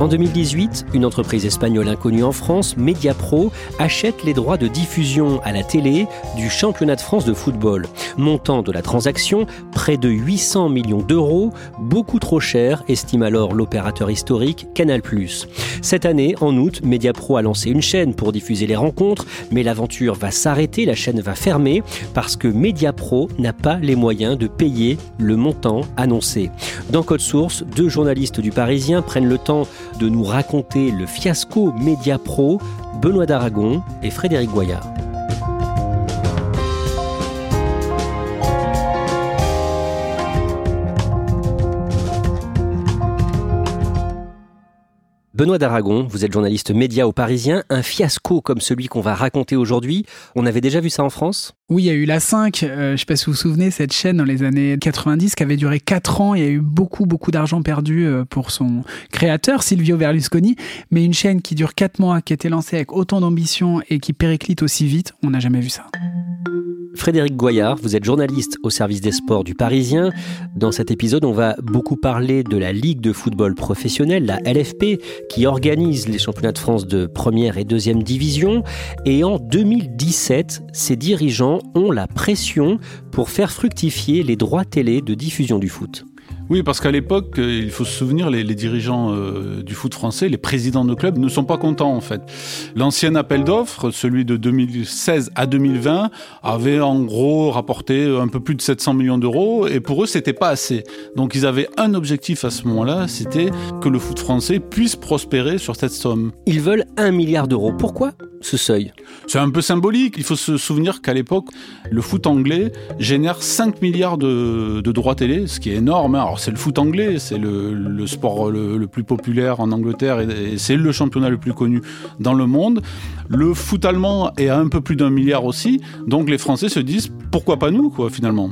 En 2018, une entreprise espagnole inconnue en France, Mediapro, achète les droits de diffusion à la télé du championnat de France de football. Montant de la transaction, près de 800 millions d'euros, beaucoup trop cher, estime alors l'opérateur historique Canal+. Cette année, en août, Mediapro a lancé une chaîne pour diffuser les rencontres, mais l'aventure va s'arrêter, la chaîne va fermer, parce que Mediapro n'a pas les moyens de payer le montant annoncé. Dans Code Source, deux journalistes du Parisien prennent le temps de nous raconter le fiasco Média Pro, Benoît d'Aragon et Frédéric Goyard. Benoît d'Aragon, vous êtes journaliste média au Parisien. Un fiasco comme celui qu'on va raconter aujourd'hui, on avait déjà vu ça en France? Oui, il y a eu la 5, euh, je ne sais pas si vous vous souvenez, cette chaîne dans les années 90 qui avait duré 4 ans. Il y a eu beaucoup, beaucoup d'argent perdu euh, pour son créateur, Silvio Berlusconi. Mais une chaîne qui dure 4 mois, qui a été lancée avec autant d'ambition et qui périclite aussi vite, on n'a jamais vu ça. Frédéric Goyard, vous êtes journaliste au service des sports du Parisien. Dans cet épisode, on va beaucoup parler de la Ligue de football professionnel, la LFP, qui organise les championnats de France de première et deuxième division. Et en 2017, ses dirigeants ont la pression pour faire fructifier les droits télé de diffusion du foot. Oui, parce qu'à l'époque, euh, il faut se souvenir, les, dirigeants euh, du foot français, les présidents de clubs ne sont pas contents en fait. L'ancien appel d'offres, celui de 2016 à 2020, avait en gros rapporté un peu plus de 700 millions d'euros et pour eux, c'était pas assez. Donc ils avaient un objectif à ce moment-là, c'était que le foot français puisse prospérer sur cette somme. Ils veulent un milliard d'euros. Pourquoi? Ce seuil C'est un peu symbolique. Il faut se souvenir qu'à l'époque, le foot anglais génère 5 milliards de, droits télé, ce qui est énorme. Hein. Alors c'est le foot anglais, c'est le, sport le, plus populaire en Angleterre et, c'est le championnat le plus connu dans le monde. Le foot allemand est à un peu plus d'un milliard aussi. Donc les Français se disent pourquoi pas nous, quoi, finalement?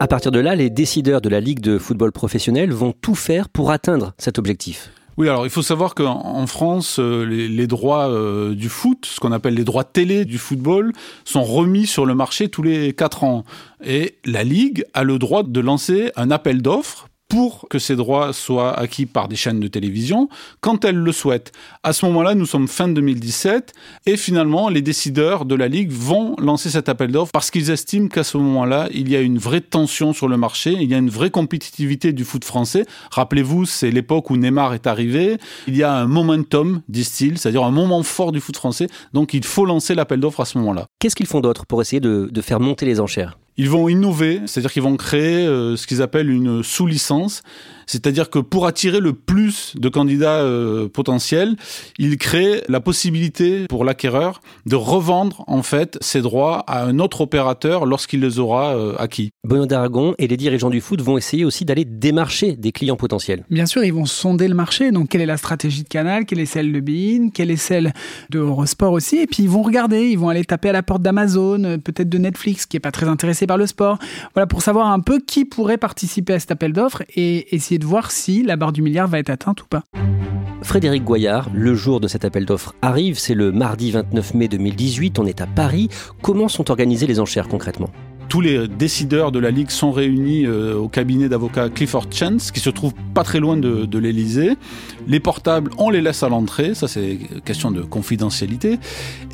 À partir de là, les décideurs de la Ligue de football professionnel vont tout faire pour atteindre cet objectif. Oui, alors il faut savoir qu'en France, euh, les, droits euh, du foot, ce qu'on appelle les droits télé du football, sont remis sur le marché tous les quatre ans. Et la Ligue a le droit de lancer un appel d'offres pour que ces droits soient acquis par des chaînes de télévision quand elles le souhaitent. À ce moment-là, nous sommes fin 2017 et finalement, les décideurs de la Ligue vont lancer cet appel d'offres parce qu'ils estiment qu'à ce moment-là, il y a une vraie tension sur le marché, il y a une vraie compétitivité du foot français. Rappelez-vous, c'est l'époque où Neymar est arrivé. Il y a un momentum, disent-ils, c'est-à-dire un moment fort du foot français. Donc il faut lancer l'appel d'offres à ce moment-là. Qu'est-ce qu'ils font d'autre pour essayer de, de faire monter les enchères? Ils vont innover, c'est-à-dire qu'ils vont créer euh, ce qu'ils appellent une sous-licence. C'est-à-dire que pour attirer le plus de candidats euh, potentiels, il crée la possibilité pour l'acquéreur de revendre en fait ses droits à un autre opérateur lorsqu'il les aura euh, acquis. Benoît d'Aragon et les dirigeants du foot vont essayer aussi d'aller démarcher des clients potentiels. Bien sûr, ils vont sonder le marché. Donc, quelle est la stratégie de Canal? Quelle est celle de Bein? Quelle est celle de Eurosport aussi? Et puis, ils vont regarder, ils vont aller taper à la porte d'Amazon, euh, peut-être de Netflix, qui est pas très intéressé par le sport. Voilà, pour savoir un peu qui pourrait participer à cet appel d'offres et de voir si la barre du milliard va être atteinte ou pas. Frédéric Goyard, le jour de cet appel d'offres arrive, c'est le mardi 29 mai 2018, on est à Paris. Comment sont organisées les enchères concrètement? Tous les décideurs de la Ligue sont réunis euh, au cabinet d'avocat Clifford Chance, qui se trouve pas très loin de, l'Elysée. Les portables, on les laisse à l'entrée, ça c'est question de confidentialité.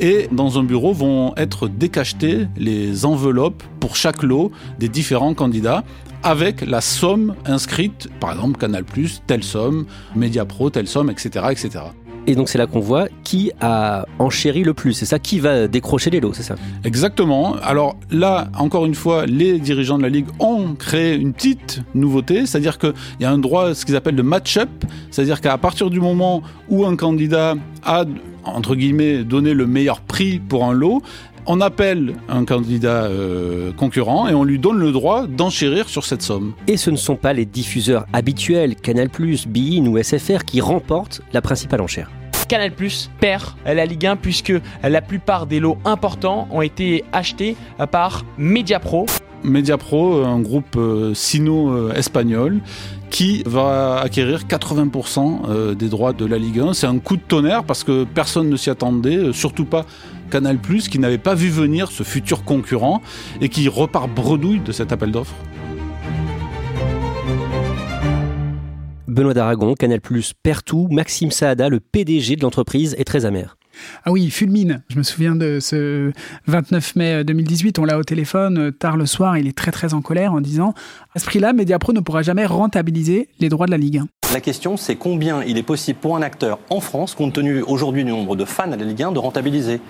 Et dans un bureau vont être décachetés les enveloppes pour chaque lot des différents candidats avec la somme inscrite, par exemple Canal+, telle somme, Mediapro, telle somme, etc., etc. Et donc c'est là qu'on voit qui a enchéri le plus. C'est ça qui va décrocher les lots, c'est ça Exactement. Alors là, encore une fois, les dirigeants de la Ligue ont créé une petite nouveauté, c'est-à-dire qu'il y a un droit, ce qu'ils appellent de match-up, c'est-à-dire qu'à partir du moment où un candidat a entre guillemets donné le meilleur prix pour un lot, on appelle un candidat euh, concurrent et on lui donne le droit d'enchérir sur cette somme. Et ce ne sont pas les diffuseurs habituels, Canal+, BeIN ou SFR, qui remportent la principale enchère. Canal Plus perd la Ligue 1 puisque la plupart des lots importants ont été achetés par Mediapro. Mediapro, un groupe euh, sino-espagnol qui va acquérir 80% euh, des droits de la Ligue 1. C'est un coup de tonnerre parce que personne ne s'y attendait, euh, surtout pas Canal+, qui n'avait pas vu venir ce futur concurrent et qui repart bredouille de cet appel d'offres. Benoît d'Aragon, Canal+, perd tout. Maxime Saada, le PDG de l'entreprise, est très amer. Ah oui, fulmine. Je me souviens de ce 29 mai 2018, on l'a au téléphone, euh, tard le soir, il est très très en colère en disant à ce prix-là, Mediapro ne pourra jamais rentabiliser les droits de la Ligue 1. La question, c'est combien il est possible pour un acteur en France, compte tenu aujourd'hui du nombre de fans à la Ligue 1, de rentabiliser?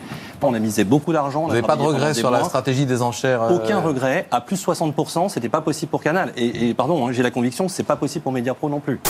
On a misé beaucoup d'argent. Vous n'avez pas de regret sur la stratégie des enchères euh, Aucun regret. À plus 60%, c'était pas possible pour Canal. Et, pardon, hein, j'ai la conviction, c'est pas possible pour Mediapro non plus.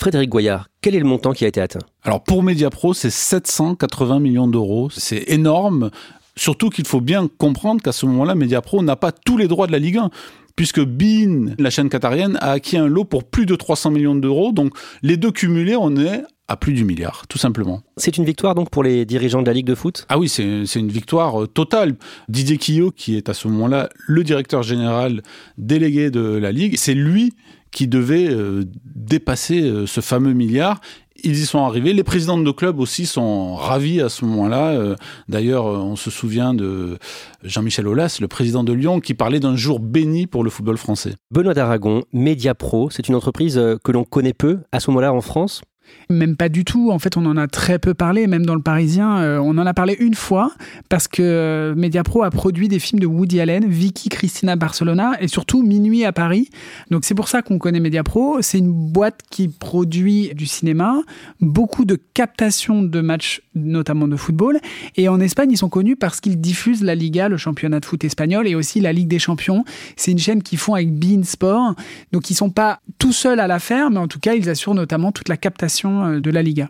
Frédéric Goyard, quel est le montant qui a été atteint? Alors pour Mediapro, c'est 780 millions d'euros. C'est énorme. Surtout qu'il faut bien comprendre qu'à ce moment-là, Mediapro n'a pas tous les droits de la Ligue 1 puisque Bein, la chaîne qatarienne, a acquis un lot pour plus de 300 millions d'euros. Donc les deux cumulés, on est à plus du milliard, tout simplement. C'est une victoire donc pour les dirigeants de la Ligue de foot? Ah oui, c'est une victoire euh, totale. Didier Quillot, qui est à ce moment-là le directeur général délégué de la Ligue, c'est lui qui devait euh, dépasser euh, ce fameux milliard. Ils y sont arrivés. Les présidents de clubs aussi sont ravis à ce moment-là. Euh, d'ailleurs, on se souvient de Jean-Michel Aulas, le président de Lyon, qui parlait d'un jour béni pour le football français. Benoît d'Aragon, Mediapro, c'est une entreprise que l'on connaît peu à ce moment-là en France même pas du tout. En fait, on en a très peu parlé, même dans le Parisien. Euh, on en a parlé une fois parce que euh, Mediapro a produit des films de Woody Allen, Vicky Cristina Barcelona et surtout Minuit à Paris. Donc c'est pour ça qu'on connaît Mediapro. C'est une boîte qui produit du cinéma, beaucoup de captations de matchs, notamment de football. Et en Espagne, ils sont connus parce qu'ils diffusent la Liga, le championnat de foot espagnol, et aussi la Ligue des Champions. C'est une chaîne qu'ils font avec Bein Sport. Donc ils sont pas tout seuls à la faire, mais en tout cas, ils assurent notamment toute la captation euh, de la Liga.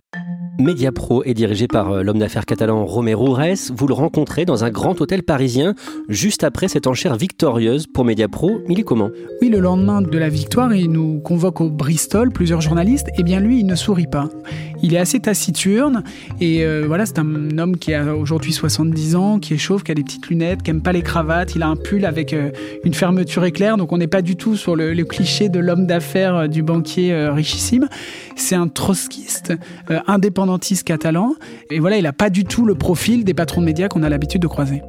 Mediapro est dirigé par euh, l'homme d'affaires catalan Romero Res. Vous le rencontrez dans un grand hôtel parisien juste après cette enchère victorieuse pour Mediapro. Il est comment Oui, le lendemain de la victoire, il nous convoque au Bristol plusieurs journalistes. Eh bien lui, il ne sourit pas. Il est assez taciturne et euh, voilà, c'est un homme qui a aujourd'hui 70 ans, qui est chauve, qui a des petites lunettes, qui aime pas les cravates. Il a un pull avec euh, une fermeture éclair, donc on n'est pas du tout sur le, cliché de l'homme d'affaires du banquier richissime. C'est un trotskiste indépendant Et voilà, il n'a pas du tout le profil des patrons de médias qu'on a l'habitude de croiser.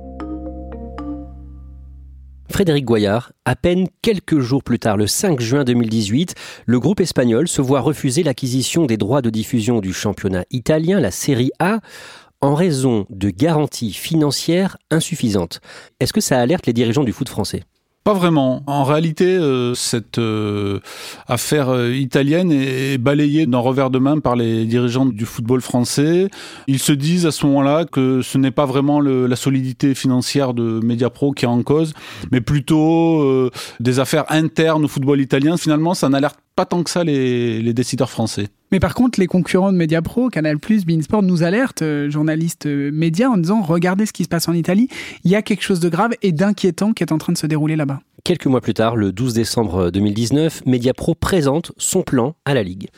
Frédéric Goyard, à peine quelques jours plus tard, le 5 juin 2018, le groupe espagnol se voit refuser l'acquisition des droits de diffusion du championnat italien, la Série A, en raison de garanties financières insuffisantes. Est-ce que ça alerte les dirigeants du foot français? Pas vraiment. En réalité, euh, cette euh, affaire euh, italienne est, balayée d'un revers de main par les dirigeants du football français. Ils se disent à ce moment-là que ce n'est pas vraiment la solidité financière de Mediapro qui est en cause, mais plutôt des affaires internes au football italien. Finalement, ça n'alerte pas tant que ça les, les décideurs français. Mais par contre, les concurrents de Mediapro, Canal+, Beansport nous alertent, euh, journalistes euh, médias, en disant regardez ce qui se passe en Italie, il y a quelque chose de grave et d'inquiétant qui est en train de se dérouler là-bas. Quelques mois plus tard, le 12 décembre 2019, Mediapro présente son plan à la Ligue.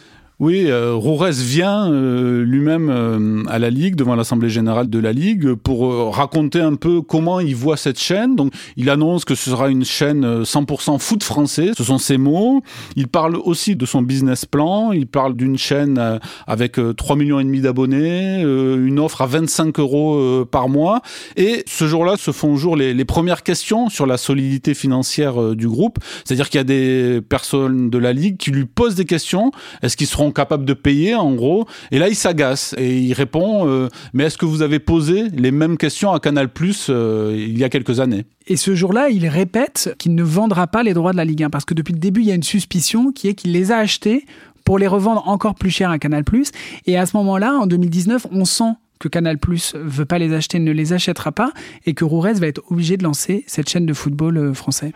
Oui, euh, vient euh, lui-même euh, à la Ligue, devant l'Assemblée générale de la Ligue, pour euh, raconter un peu comment il voit cette chaîne. Donc, il annonce que ce sera une chaîne 100% foot français. Ce sont ses mots. Il parle aussi de son business plan. Il parle d'une chaîne avec 3 millions et demi d'abonnés, une offre à 25 euros par mois. Et ce jour-là se font jour les, les premières questions sur la solidité financière du groupe. C'est-à-dire qu'il y a des personnes de la Ligue qui lui posent des questions. Est-ce qu'ils seront capables de payer en gros et là il s'agace et il répond euh, mais est-ce que vous avez posé les mêmes questions à Canal Plus euh, il y a quelques années? Et ce jour-là, il répète qu'il ne vendra pas les droits de la Ligue 1 parce que depuis le début, il y a une suspicion qui est qu'il les a achetés pour les revendre encore plus cher à Canal+. Et à ce moment-là, en 2019, on sent que Canal Plus veut pas les acheter, ne les achètera pas, et que Roures va être obligé de lancer cette chaîne de football euh, français.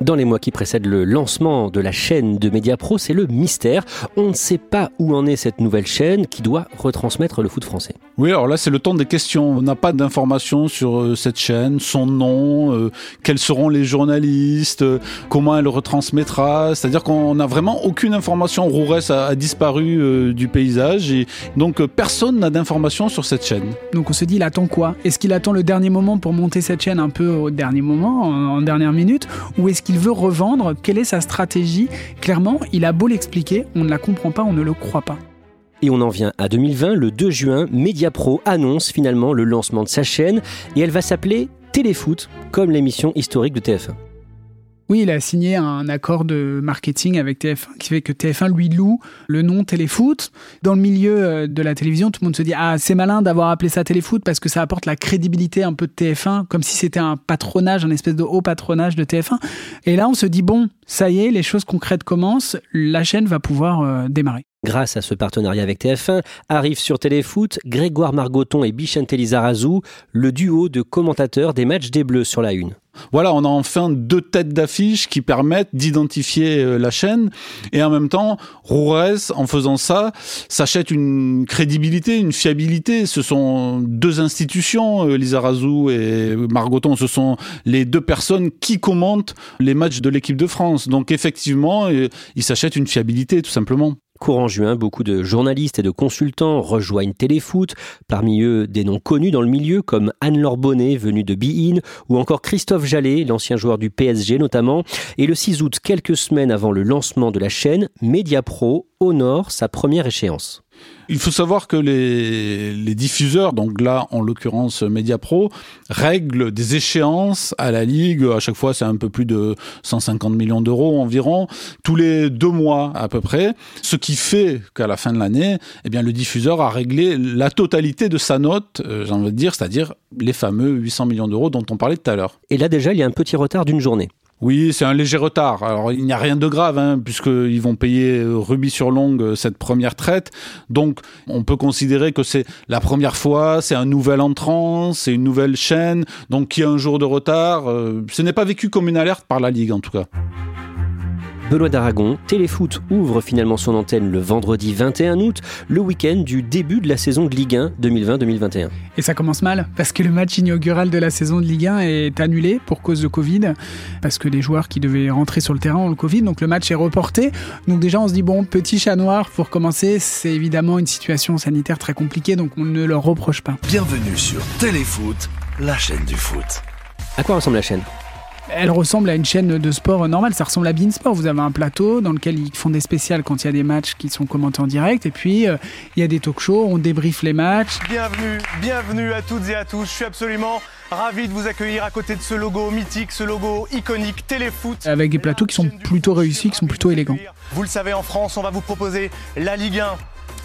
Dans les mois qui précèdent le lancement de la chaîne de Mediapro, c'est le mystère. On ne sait pas où en est cette nouvelle chaîne qui doit retransmettre le foot français. Oui, alors là, c'est le temps des questions. On n'a pas d'informations sur euh, cette chaîne, son nom, euh, quels seront les journalistes, euh, comment elle retransmettra. C'est-à-dire qu'on n'a vraiment aucune information. Rourès a, a disparu euh, du paysage et donc euh, personne n'a d'informations sur cette chaîne. Donc on se dit, il attend quoi? Est-ce qu'il attend le dernier moment pour monter cette chaîne un peu au dernier moment, en, en dernière minute? Ou est-ce qu'il veut revendre Quelle est sa stratégie? Clairement, il a beau l'expliquer, on ne la comprend pas, on ne le croit pas. Et on en vient à 2020, le 2 juin, Mediapro annonce finalement le lancement de sa chaîne et elle va s'appeler Téléfoot, comme l'émission historique de TF1. Oui, il a signé un accord de marketing avec TF1 qui fait que TF1 lui loue le nom Téléfoot. Dans le milieu euh, de la télévision, tout le monde se dit ah c'est malin d'avoir appelé ça Téléfoot parce que ça apporte la crédibilité un peu de TF1, comme si c'était un patronage, un espèce de haut patronage de TF1. Et là, on se dit bon, ça y est, les choses concrètes commencent, la chaîne va pouvoir euh, démarrer. Grâce à ce partenariat avec TF1, arrive sur Téléfoot Grégoire Margoton et Bichente Lizarazu, le duo de commentateurs des matchs des Bleus sur la Une. Voilà, on a enfin deux têtes d'affiche qui permettent d'identifier euh, la chaîne. Et en même temps, Roures, en faisant ça, s'achète une crédibilité, une fiabilité. Ce sont deux institutions, euh, Lizarazu et Margoton, ce sont les deux personnes qui commentent les matchs de l'équipe de France. Donc effectivement, euh, ils s'achètent une fiabilité, tout simplement. Courant juin, beaucoup de journalistes et de consultants rejoignent Téléfoot, parmi eux des noms connus dans le milieu comme Anne-Laure venue de Be-In, ou encore Christophe Jallet, l'ancien joueur du PSG notamment. Et le 6 août, quelques semaines avant le lancement de la chaîne, Mediapro honore sa première échéance. Il faut savoir que les, diffuseurs, donc là en l'occurrence Mediapro, règlent des échéances à la Ligue. À chaque fois, c'est un peu plus de 150 millions d'euros environ, tous les deux mois à peu près. Ce qui fait qu'à la fin de l'année, eh le diffuseur a réglé la totalité de sa note, euh, j'ai envie de dire, c'est-à-dire les fameux 800 millions d'euros dont on parlait tout à l'heure. Et là déjà, il y a un petit retard d'une journée. Oui, c'est un léger retard. Alors, il n'y a rien de grave, hein, puisqu'ils vont payer rubis sur longue cette première traite. Donc, on peut considérer que c'est la première fois, c'est un nouvel entrant, c'est une nouvelle chaîne. Donc, il y a un jour de retard. Euh, ce n'est pas vécu comme une alerte par la Ligue, en tout cas. Benoît d'Aragon, Téléfoot ouvre finalement son antenne le vendredi 21 août, le week-end du début de la saison de Ligue 1 2020-2021. Et ça commence mal, parce que le match inaugural de la saison de Ligue 1 est annulé pour cause de Covid, parce que les joueurs qui devaient rentrer sur le terrain ont le Covid, donc le match est reporté. Donc déjà on se dit, bon, petit chat noir pour commencer, c'est évidemment une situation sanitaire très compliquée, donc on ne leur reproche pas. Bienvenue sur Téléfoot, la chaîne du foot. À quoi ressemble la chaîne? Elle ressemble à une chaîne de sport normale. Ça ressemble à Beansport. Vous avez un plateau dans lequel ils font des spéciales quand il y a des matchs qui sont commentés en direct. Et puis, euh, il y a des talk shows. On débriefe les matchs. Bienvenue, bienvenue à toutes et à tous. Je suis absolument ravi de vous accueillir à côté de ce logo mythique, ce logo iconique Téléfoot. Avec des plateaux qui sont plutôt réussis, qui sont plutôt élégants. Vous le savez, en France, on va vous proposer la Ligue 1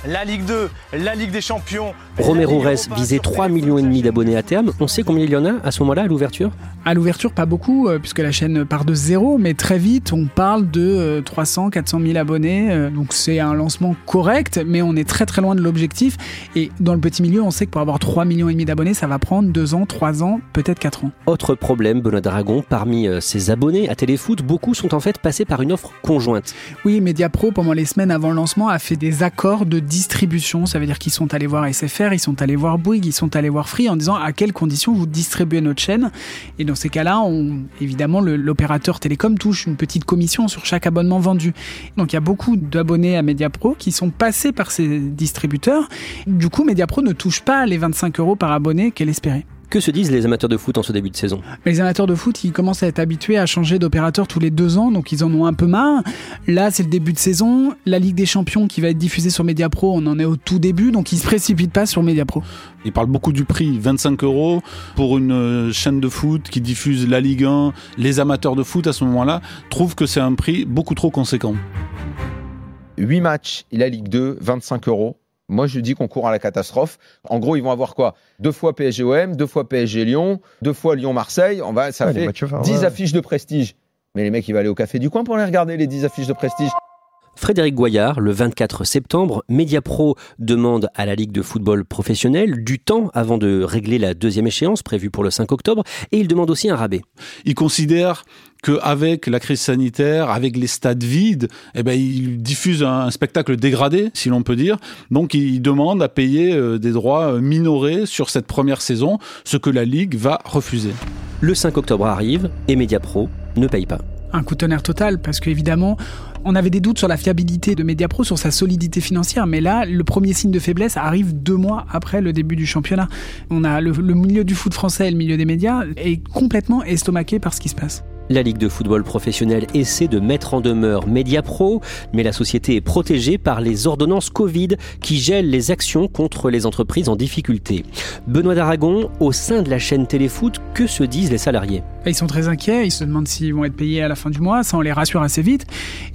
la Ligue 2, la Ligue des Champions. Romero Rez visait 3 millions et demi d'abonnés à terme. On sait combien il y en a à ce moment-là à l'ouverture? À l'ouverture, pas beaucoup, euh, puisque la chaîne part de zéro, mais très vite, on parle de 300, 400 000 abonnés. euh, Donc c'est un lancement correct, mais on est très très loin de l'objectif. Et dans le petit milieu, on sait que pour avoir 3 millions et demi d'abonnés, ça va prendre 2 ans, 3 ans, peut-être 4 ans. Autre problème, Benoît Dragon, parmi euh, ses abonnés à Téléfoot, beaucoup sont en fait passés par une offre conjointe. Oui, Mediapro, pendant les semaines avant le lancement, a fait des accords de distribution. Ça veut dire qu'ils sont allés voir SFR, ils sont allés voir Bouygues, ils sont allés voir Free en disant à quelles conditions vous distribuez notre chaîne. Et dans ces cas-là, évidemment, l'opérateur télécom touche une petite commission sur chaque abonnement vendu. Donc il y a beaucoup d'abonnés à Mediapro qui sont passés par ces distributeurs. Du coup, Mediapro ne touche pas les 25 euros par abonné qu'elle espérait. Que se disent les amateurs de foot en ce début de saison? Les amateurs de foot, ils commencent à être habitués à changer d'opérateur tous les deux ans, donc ils en ont un peu marre. Là, c'est le début de saison. La Ligue des Champions qui va être diffusée sur Mediapro, on en est au tout début, donc ils se précipitent pas sur Mediapro. Il parle beaucoup du prix, 25 euros pour une euh, chaîne de foot qui diffuse la Ligue 1. Les amateurs de foot à ce moment-là trouvent que c'est un prix beaucoup trop conséquent. 8 matchs et la Ligue 2, 25 euros. Moi, je dis qu'on court à la catastrophe. En gros, ils vont avoir quoi? Deux fois PSG-OM, deux fois PSG-Lyon, deux fois Lyon-Marseille. On va, ça Ouais, les fait matchs forts, 10 ouais. affiches de prestige. Mais les mecs, ils vont aller au café du coin pour les regarder, les 10 affiches de prestige. Frédéric Goyard, le 24 septembre, Mediapro demande à la Ligue de football professionnel du temps avant de régler la deuxième échéance prévue pour le 5 octobre et il demande aussi un rabais. Il considère qu'avec la crise sanitaire, avec les stades vides, eh ben, il diffuse un spectacle dégradé, si l'on peut dire. Donc, il demande à payer euh, des droits euh, minorés sur cette première saison, ce que la Ligue va refuser. Le 5 octobre arrive et Mediapro ne paye pas. Un coup de tonnerre total, parce qu'évidemment, on avait des doutes sur la fiabilité de Mediapro, sur sa solidité financière, mais là, le premier signe de faiblesse arrive deux mois après le début du championnat. Le milieu du foot français et le milieu des médias est complètement estomaqué par ce qui se passe. La Ligue de football professionnel essaie de mettre en demeure Mediapro, mais la société est protégée par les ordonnances Covid qui gèlent les actions contre les entreprises en difficulté. Benoît d'Aragon, au sein de la chaîne Téléfoot, que se disent les salariés? Ils sont très inquiets, ils se demandent s'ils vont être payés à la fin du mois, ça on les rassure assez vite.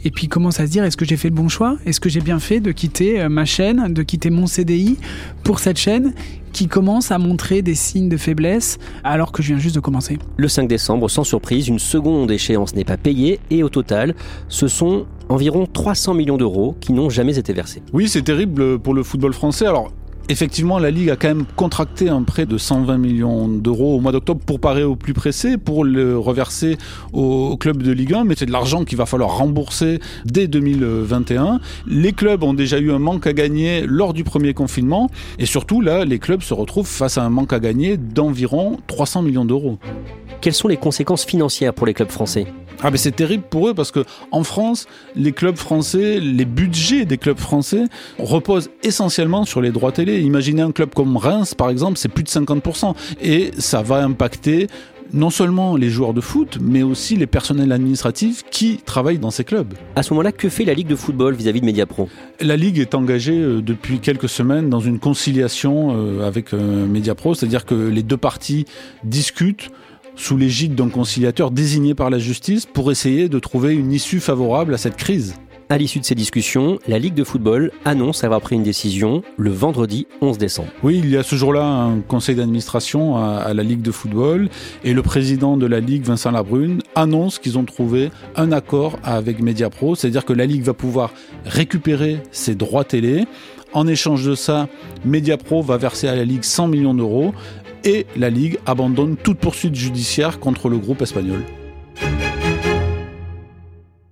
Et puis ils commencent à se dire est-ce que j'ai fait le bon choix? Est-ce que j'ai bien fait de quitter euh, ma chaîne, de quitter mon CDI pour cette chaîne qui commence à montrer des signes de faiblesse alors que je viens juste de commencer? Le 5 décembre, sans surprise, une seconde échéance n'est pas payée et au total, ce sont environ 300 millions d'euros qui n'ont jamais été versés. Oui, c'est terrible pour le football français. Alors, Effectivement, la Ligue a quand même contracté un prêt de 120 millions d'euros au mois d'octobre pour parer au plus pressé, pour le reverser au club de Ligue 1, mais c'est de l'argent qu'il va falloir rembourser dès 2021. Les clubs ont déjà eu un manque à gagner lors du premier confinement, et surtout là, les clubs se retrouvent face à un manque à gagner d'environ 300 millions d'euros. Quelles sont les conséquences financières pour les clubs français? Ah ben c'est terrible pour eux parce que en France, les clubs français, les budgets des clubs français reposent essentiellement sur les droits télé. Imaginez un club comme Reims par exemple, c'est plus de 50% et ça va impacter non seulement les joueurs de foot, mais aussi les personnels administratifs qui travaillent dans ces clubs. À ce moment-là, que fait la Ligue de football vis-à-vis de Mediapro? La Ligue est engagée euh, depuis quelques semaines dans une conciliation euh, avec euh, Mediapro, c'est-à-dire que les deux parties discutent sous l'égide d'un conciliateur désigné par la justice pour essayer de trouver une issue favorable à cette crise. À l'issue de ces discussions, la Ligue de football annonce avoir pris une décision le vendredi 11 décembre. Oui, il y a ce jour-là un conseil d'administration à, à, la Ligue de football et le président de la Ligue, Vincent Labrune, annonce qu'ils ont trouvé un accord avec Mediapro, c'est-à-dire que la Ligue va pouvoir récupérer ses droits télé. En échange de ça, Mediapro va verser à la Ligue 100 millions d'euros et la Ligue abandonne toute poursuite judiciaire contre le groupe espagnol.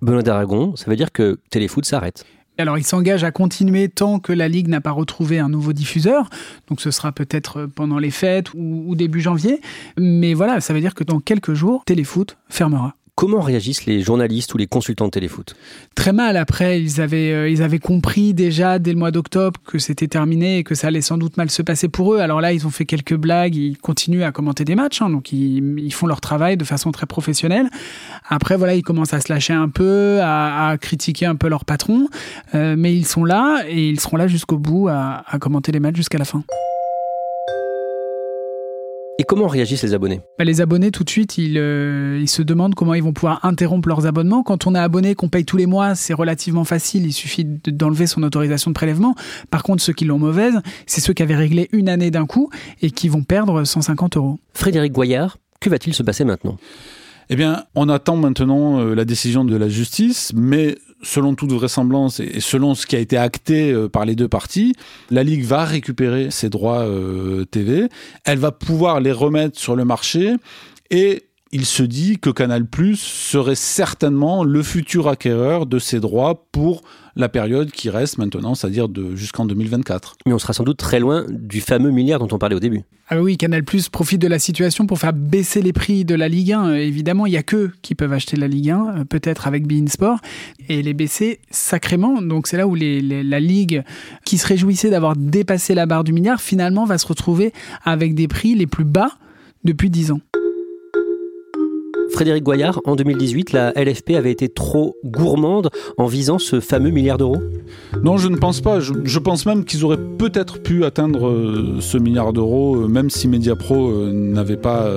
Benoît d'Aragon, ça veut dire que Téléfoot s'arrête. Alors, il s'engage à continuer tant que la Ligue n'a pas retrouvé un nouveau diffuseur. Donc, ce sera peut-être pendant les fêtes ou, ou, début janvier. Mais voilà, ça veut dire que dans quelques jours, Téléfoot fermera. Comment réagissent les journalistes ou les consultants de téléfoot? Très mal. Après, ils avaient, euh, ils avaient compris déjà dès le mois d'octobre que c'était terminé et que ça allait sans doute mal se passer pour eux. Alors là, ils ont fait quelques blagues. Ils continuent à commenter des matchs. Hein, donc, ils, ils, font leur travail de façon très professionnelle. Après, voilà, ils commencent à se lâcher un peu, à, critiquer un peu leur patron. Euh, mais ils sont là et ils seront là jusqu'au bout à, à commenter les matchs jusqu'à la fin. Et comment réagissent les abonnés? Bah, Les abonnés, tout de suite, ils, euh, ils, se demandent comment ils vont pouvoir interrompre leurs abonnements. Quand on est abonné, qu'on paye tous les mois, c'est relativement facile. Il suffit d'enlever son autorisation de prélèvement. Par contre, ceux qui l'ont mauvaise, c'est ceux qui avaient réglé une année d'un coup et qui vont perdre 150 euros. Frédéric Goyard, que va-t-il se passer maintenant? Eh bien, on attend maintenant euh, la décision de la justice, mais selon toute vraisemblance et selon ce qui a été acté euh, par les deux parties, la Ligue va récupérer ses droits euh, TV, elle va pouvoir les remettre sur le marché et il se dit que Canal+ serait certainement le futur acquéreur de ces droits pour la période qui reste maintenant, c'est-à-dire jusqu'en 2024. Mais on sera sans doute très loin du fameux milliard dont on parlait au début. Ah oui, Canal Plus profite de la situation pour faire baisser les prix de la Ligue 1. Évidemment, il n'y a qu'eux qui peuvent acheter la Ligue 1, euh, peut-être avec Bein Sport, et les baisser sacrément. Donc c'est là où la Ligue, qui se réjouissait d'avoir dépassé la barre du milliard, finalement va se retrouver avec des prix les plus bas depuis 10 ans. Frédéric Goyard, en 2018, la LFP avait été trop gourmande en visant ce fameux milliard d'euros? Non, je ne pense pas. Je, pense même qu'ils auraient peut-être pu atteindre euh, ce milliard d'euros, euh, même si Mediapro euh, n'avait pas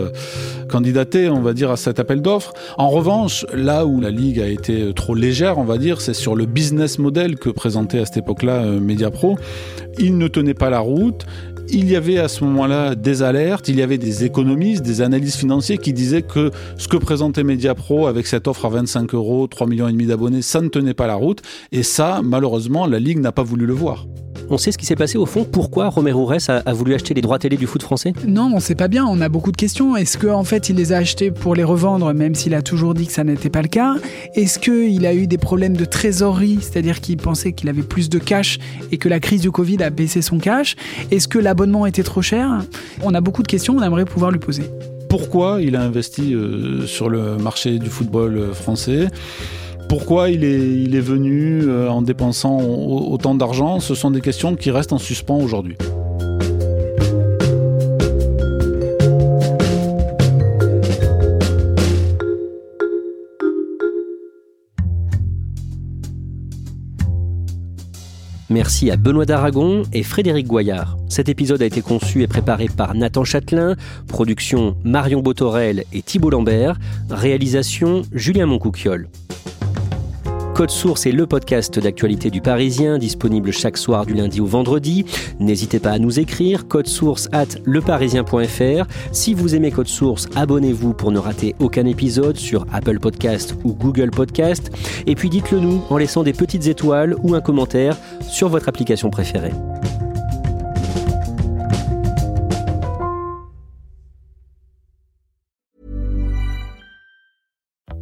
candidaté, on va dire, à cet appel d'offres. En revanche, là où la Ligue a été trop légère, on va dire, c'est sur le business model que présentait à cette époque-là Mediapro. Il ne tenait pas la route il y avait à ce moment-là des alertes, il y avait des économistes, des analystes financiers qui disaient que ce que présentait Mediapro avec cette offre à 25 euros, 3 millions et demi d'abonnés, ça ne tenait pas la route. Et ça, malheureusement, la Ligue n'a pas voulu le voir. On sait ce qui s'est passé au fond. Pourquoi Romero Ress a, voulu acheter les droits télé du foot français? Non, on sait pas bien. On a beaucoup de questions. Est-ce qu'en en fait il les a achetés pour les revendre, même s'il a toujours dit que ça n'était pas le cas? Est-ce qu'il a eu des problèmes de trésorerie, c'est-à-dire qu'il pensait qu'il avait plus de cash et que la crise du Covid a baissé son cash? Est-ce que l'abonnement était trop cher? On a beaucoup de questions. On aimerait pouvoir lui poser. Pourquoi il a investi euh, sur le marché du football euh, français? Pourquoi il est, il est venu euh, en dépensant autant d'argent Ce sont des questions qui restent en suspens aujourd'hui. Merci à Benoît d'Aragon et Frédéric Goyard. Cet épisode a été conçu et préparé par Nathan Châtelain, production Marion Botorel et Thibault Lambert, réalisation Julien Moncouquiole. Code Source est le podcast d'actualité du Parisien, disponible chaque soir du lundi au vendredi. N'hésitez pas à nous écrire, code source at leparisien.fr. Si vous aimez Code Source, abonnez-vous pour ne rater aucun épisode sur Apple Podcast ou Google Podcast. Et puis dites-le nous en laissant des petites étoiles ou un commentaire sur votre application préférée.